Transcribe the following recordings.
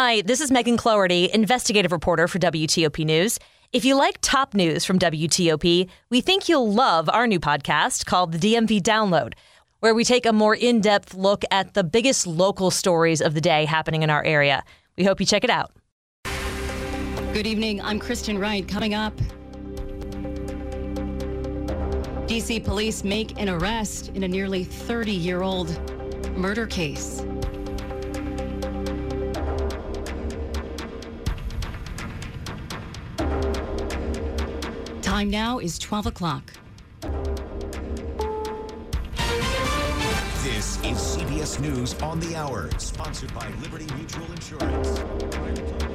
Hi, this is Megan Cloherty, investigative reporter for WTOP News. If you like top news from WTOP, we think you'll love our new podcast called the DMV Download, where we take a more in depth look at the biggest local stories of the day happening in our area. We hope you check it out. Good evening. I'm Kristen Wright. Coming up, DC police make an arrest in a nearly 30 year old murder case. Time now is 12 o'clock. This is CBS News on the Hour, sponsored by Liberty Mutual Insurance.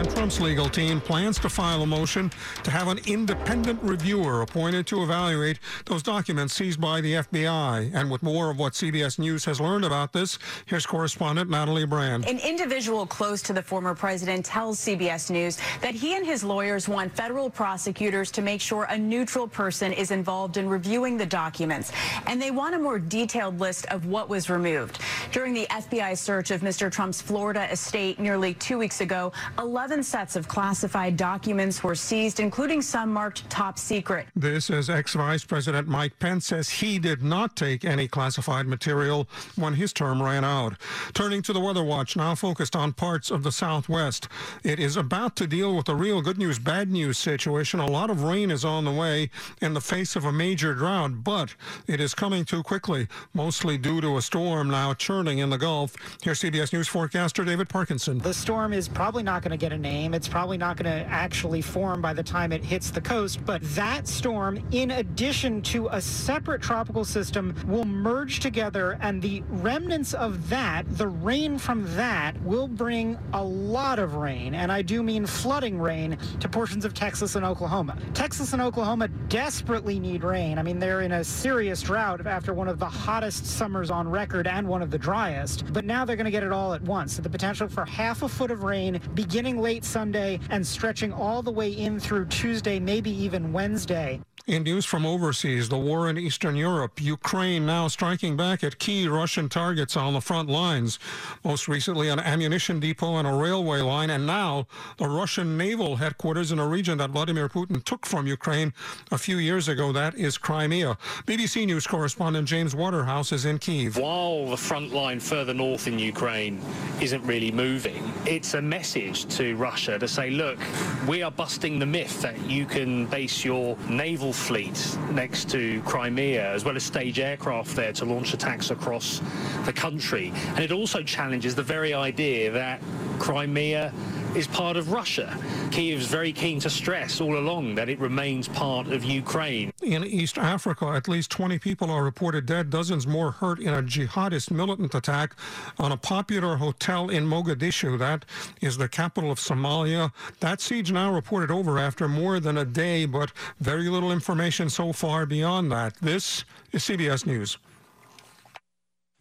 President Trump's legal team plans to file a motion to have an independent reviewer appointed to evaluate those documents seized by the FBI. And with more of what CBS News has learned about this, here's correspondent Natalie Brand. An individual close to the former president tells CBS News that he and his lawyers want federal prosecutors to make sure a neutral person is involved in reviewing the documents. And they want a more detailed list of what was removed. During the FBI search of Mr. Trump's Florida estate nearly two weeks ago, 11 sets of classified documents were seized, including some marked top secret. This as ex-Vice President Mike Pence says he did not take any classified material when his term ran out. Turning to the Weather Watch, now focused on parts of the Southwest. It is about to deal with a real good news, bad news situation. A lot of rain is on the way in the face of a major drought, but it is coming too quickly, mostly due to a storm now churning in the Gulf. Here's CBS News forecaster David Parkinson. The storm is probably not going to get a name. It's probably not going to actually form by the time it hits the coast. But that storm, in addition to a separate tropical system, will merge together. And the remnants of that, the rain from that, will bring a lot of rain. And I do mean flooding rain to portions of Texas and Oklahoma. Texas and Oklahoma desperately need rain. I mean, they're in a serious drought after one of the hottest summers on record and one of the driest. But now they're going to get it all at once. So the potential for half a foot of rain beginning late Sunday and stretching all the way in through Tuesday, maybe even Wednesday. In news from overseas, the war in Eastern Europe, Ukraine now striking back at key Russian targets on the front lines. Most recently, an ammunition depot and a railway line, and now the Russian naval headquarters in a region that Vladimir Putin took from Ukraine a few years ago. That is Crimea. BBC News correspondent James Waterhouse is in Kiev. While the front line further north in Ukraine isn't really moving, it's a message to Russia to say, look, we are busting the myth that you can base your naval fleet next to Crimea, as well as stage aircraft there to launch attacks across the country. And it also challenges the very idea that Crimea is part of Russia. Kiev is very keen to stress all along that it remains part of Ukraine. In East Africa, at least 20 people are reported dead, dozens more hurt in a jihadist militant attack on a popular hotel in Mogadishu. That is the capital of Somalia. That siege now reported over after more than a day, but very little information so far beyond that. This is CBS News.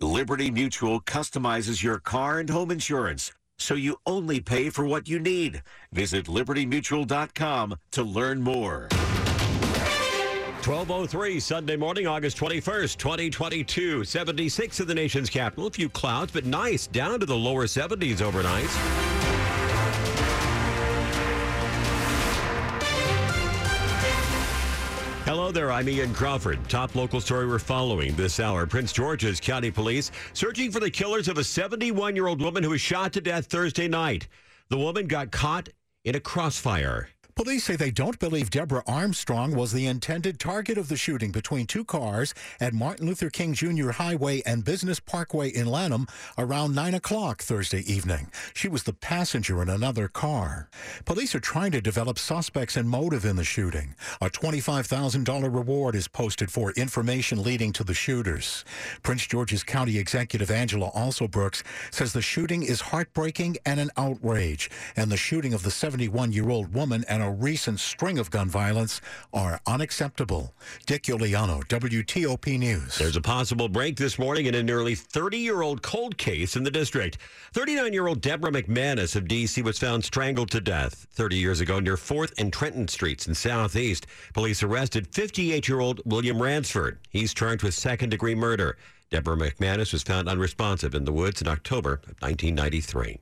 Liberty Mutual customizes your car and home insurance so you only pay for what you need. Visit libertymutual.com to learn more. 1203 Sunday morning, August 21st, 2022. 76 in the nation's capital. A few clouds, but nice. Down to the lower 70s overnight. Hello there, I'm Ian Crawford. Top local story we're following this hour. Prince George's County Police searching for the killers of a 71 year old woman who was shot to death Thursday night. The woman got caught in a crossfire. Police say they don't believe Deborah Armstrong was the intended target of the shooting between two cars at Martin Luther King Jr. Highway and Business Parkway in Lanham around 9 o'clock Thursday evening. She was the passenger in another car. Police are trying to develop suspects and motive in the shooting. A $25,000 reward is posted for information leading to the shooters. Prince George's County Executive Angela Alsobrooks says the shooting is heartbreaking and an outrage, and the shooting of the 71 year old woman and recent string of gun violence are unacceptable. Dick Uliano, WTOP News. There's a possible break this morning in a nearly 30 year old cold case in the district. 39 year old Deborah McManus of D.C. was found strangled to death 30 years ago near 4th and Trenton Streets in Southeast. Police arrested 58 year old William Ransford. He's charged with second degree murder. Deborah McManus was found unresponsive in the woods in October of 1993.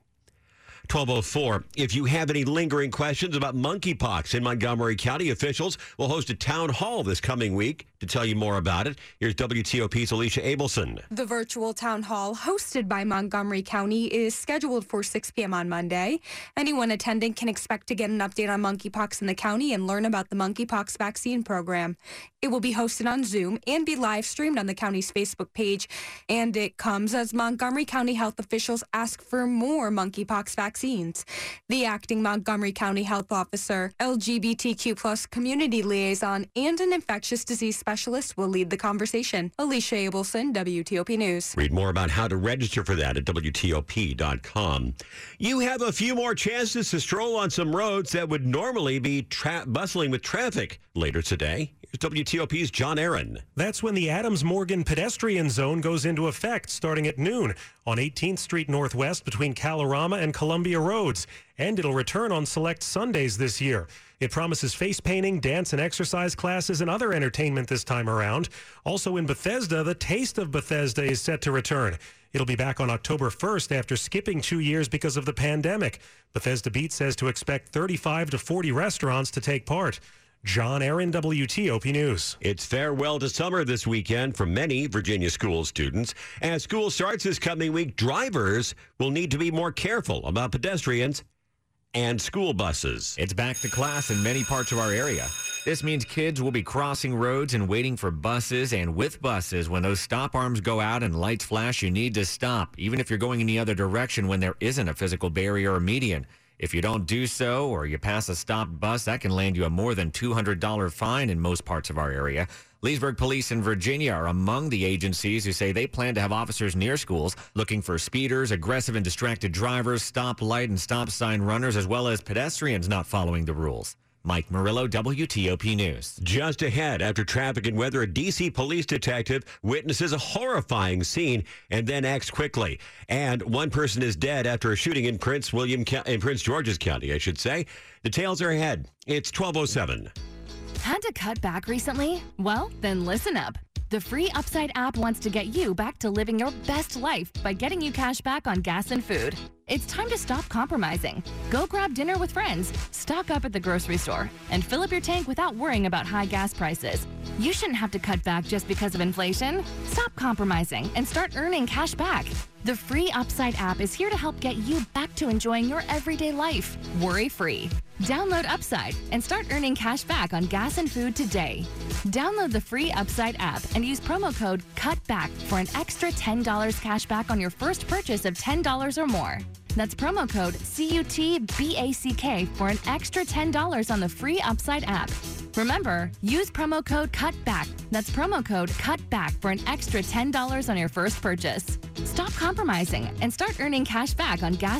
1204. If you have any lingering questions about monkeypox in Montgomery County, officials will host a town hall this coming week to tell you more about it. Here's WTOP's Alicia Abelson. The virtual town hall hosted by Montgomery County is scheduled for 6 p.m. on Monday. Anyone attending can expect to get an update on monkeypox in the county and learn about the monkeypox vaccine program. It will be hosted on Zoom and be live streamed on the county's Facebook page. And it comes as Montgomery County health officials ask for more monkeypox vaccines. The acting Montgomery County health officer, LGBTQ plus community liaison, and an infectious disease specialist will lead the conversation. Alicia Abelson, WTOP News. Read more about how to register for that at WTOP.com. You have a few more chances to stroll on some roads that would normally be tra- bustling with traffic later today. Here's WTOP's John Aaron. That's when the Adams Morgan pedestrian zone goes into effect starting at noon on 18th Street Northwest between Kalorama and Columbia Roads. And it'll return on select Sundays this year. It promises face painting, dance and exercise classes, and other entertainment this time around. Also in Bethesda, the Taste of Bethesda is set to return. It'll be back on October 1st after skipping two years because of the pandemic. Bethesda Beat says to expect 35 to 40 restaurants to take part. John Aaron, WTOP News. It's farewell to summer this weekend for many Virginia school students. As school starts this coming week, drivers will need to be more careful about pedestrians and school buses. It's back to class in many parts of our area. This means kids will be crossing roads and waiting for buses. And with buses, when those stop arms go out and lights flash, you need to stop, even if you're going in the other direction when there isn't a physical barrier or median. If you don't do so or you pass a stopped bus, that can land you a more than $200 fine in most parts of our area. Leesburg Police in Virginia are among the agencies who say they plan to have officers near schools looking for speeders, aggressive and distracted drivers, stop light and stop sign runners, as well as pedestrians not following the rules. Mike Murillo, WTOP News. Just ahead, after traffic and weather, a D.C. police detective witnesses a horrifying scene and then acts quickly. And one person is dead after a shooting in Prince William in Prince George's County, I should say. Details are ahead. It's 1207. Had to cut back recently? Well, then listen up. The free Upside app wants to get you back to living your best life by getting you cash back on gas and food. It's time to stop compromising. Go grab dinner with friends, stock up at the grocery store, and fill up your tank without worrying about high gas prices. You shouldn't have to cut back just because of inflation. Stop compromising and start earning cash back. The free Upside app is here to help get you back to enjoying your everyday life, worry free. Download Upside and start earning cash back on gas and food today. Download the free Upside app and use promo code CUTBACK for an extra $10 cash back on your first purchase of $10 or more. That's promo code CUTBACK for an extra $10 on the free Upside app. Remember, use promo code CUTBACK. That's promo code CUTBACK for an extra $10 on your first purchase. Stop compromising and start earning cash back on gas